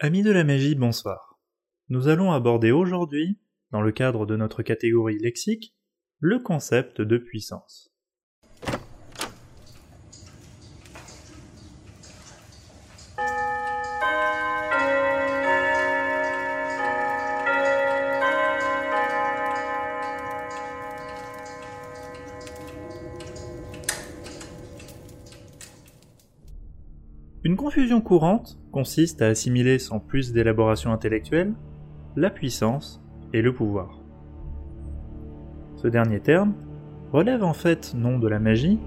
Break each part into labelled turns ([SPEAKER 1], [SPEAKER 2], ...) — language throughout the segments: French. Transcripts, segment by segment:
[SPEAKER 1] Amis de la magie, bonsoir. Nous allons aborder aujourd'hui, dans le cadre de notre catégorie lexique, le concept de puissance. Une confusion courante consiste à assimiler sans plus d'élaboration intellectuelle la puissance et le pouvoir. Ce dernier terme relève en fait non de la magie,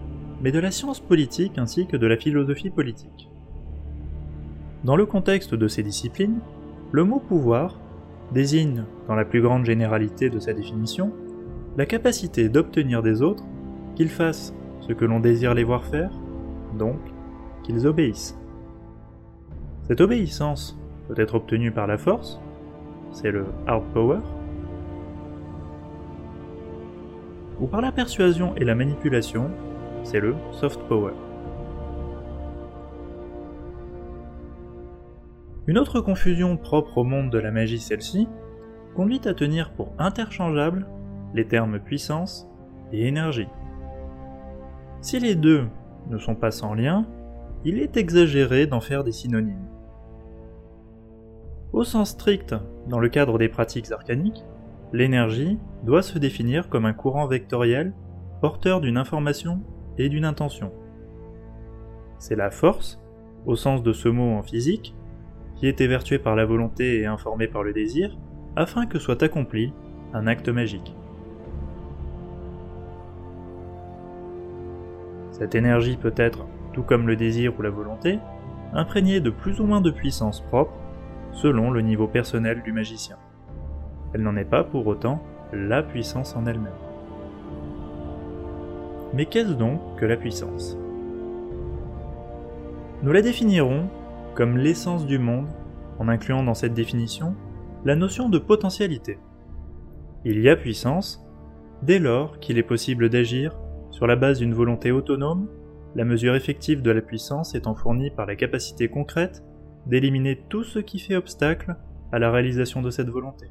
[SPEAKER 1] mais de la science politique ainsi que de la philosophie politique. Dans le contexte de ces disciplines, le mot pouvoir désigne, dans la plus grande généralité de sa définition, la capacité d'obtenir des autres qu'ils fassent ce que l'on désire les voir faire, donc qu'ils obéissent. Cette obéissance peut être obtenue par la force, c'est le hard power, ou par la persuasion et la manipulation, c'est le soft power. Une autre confusion propre au monde de la magie celle-ci conduit à tenir pour interchangeables les termes puissance et énergie. Si les deux ne sont pas sans lien, il est exagéré d'en faire des synonymes. Au sens strict, dans le cadre des pratiques arcaniques, l'énergie doit se définir comme un courant vectoriel porteur d'une information et d'une intention. C'est la force, au sens de ce mot en physique, qui est évertuée par la volonté et informée par le désir, afin que soit accompli un acte magique. Cette énergie peut être, tout comme le désir ou la volonté, imprégnée de plus ou moins de puissance propre selon le niveau personnel du magicien. Elle n'en est pas pour autant la puissance en elle-même. Mais qu'est-ce donc que la puissance? Nous la définirons comme l'essence du monde en incluant dans cette définition la notion de potentialité. Il y a puissance dès lors qu'il est possible d'agir sur la base d'une volonté autonome, la mesure effective de la puissance étant fournie par la capacité concrète d'éliminer tout ce qui fait obstacle à la réalisation de cette volonté.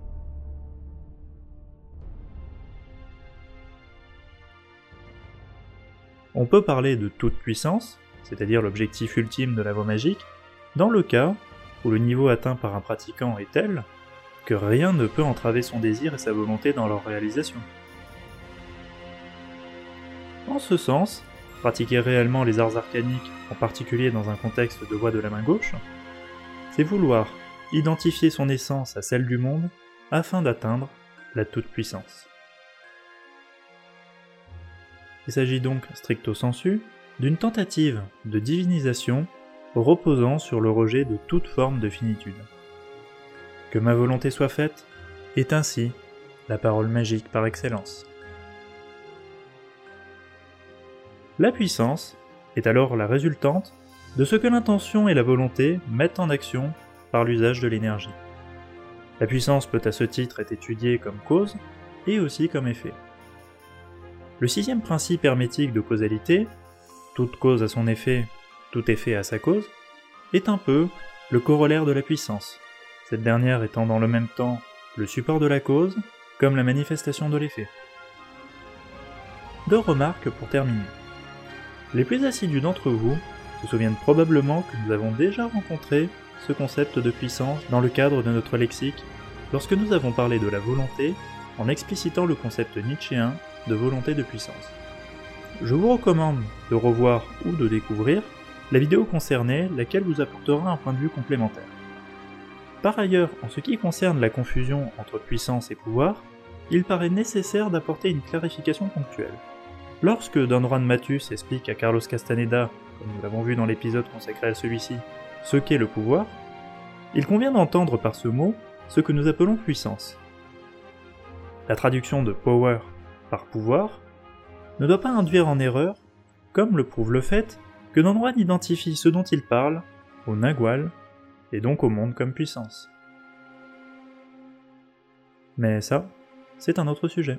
[SPEAKER 1] On peut parler de toute puissance, c'est-à-dire l'objectif ultime de la voie magique, dans le cas où le niveau atteint par un pratiquant est tel que rien ne peut entraver son désir et sa volonté dans leur réalisation. En ce sens, pratiquer réellement les arts arcaniques, en particulier dans un contexte de voie de la main gauche, c'est vouloir identifier son essence à celle du monde afin d'atteindre la toute-puissance. Il s'agit donc, stricto sensu, d'une tentative de divinisation reposant sur le rejet de toute forme de finitude. Que ma volonté soit faite est ainsi la parole magique par excellence. La puissance est alors la résultante de ce que l'intention et la volonté mettent en action par l'usage de l'énergie. La puissance peut à ce titre être étudiée comme cause et aussi comme effet. Le sixième principe hermétique de causalité, toute cause a son effet, tout effet a sa cause, est un peu le corollaire de la puissance, cette dernière étant dans le même temps le support de la cause comme la manifestation de l'effet. Deux remarques pour terminer. Les plus assidus d'entre vous se souviennent probablement que nous avons déjà rencontré ce concept de puissance dans le cadre de notre lexique lorsque nous avons parlé de la volonté en explicitant le concept nietzschéen de volonté de puissance. Je vous recommande de revoir ou de découvrir la vidéo concernée, laquelle vous apportera un point de vue complémentaire. Par ailleurs, en ce qui concerne la confusion entre puissance et pouvoir, il paraît nécessaire d'apporter une clarification ponctuelle. Lorsque Don Juan Matus explique à Carlos Castaneda comme nous l'avons vu dans l'épisode consacré à celui-ci, ce qu'est le pouvoir, il convient d'entendre par ce mot ce que nous appelons puissance. La traduction de power par pouvoir ne doit pas induire en erreur, comme le prouve le fait que Nandroid identifie ce dont il parle au Nagual et donc au monde comme puissance. Mais ça, c'est un autre sujet.